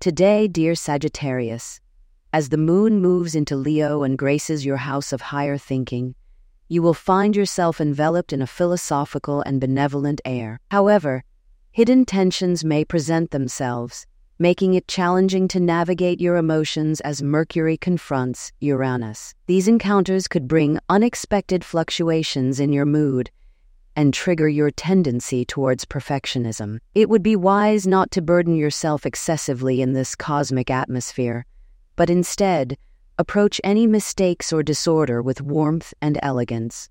Today, dear Sagittarius, as the moon moves into Leo and graces your house of higher thinking, you will find yourself enveloped in a philosophical and benevolent air. However, hidden tensions may present themselves, making it challenging to navigate your emotions as Mercury confronts Uranus. These encounters could bring unexpected fluctuations in your mood and trigger your tendency towards perfectionism. It would be wise not to burden yourself excessively in this cosmic atmosphere, but instead, approach any mistakes or disorder with warmth and elegance.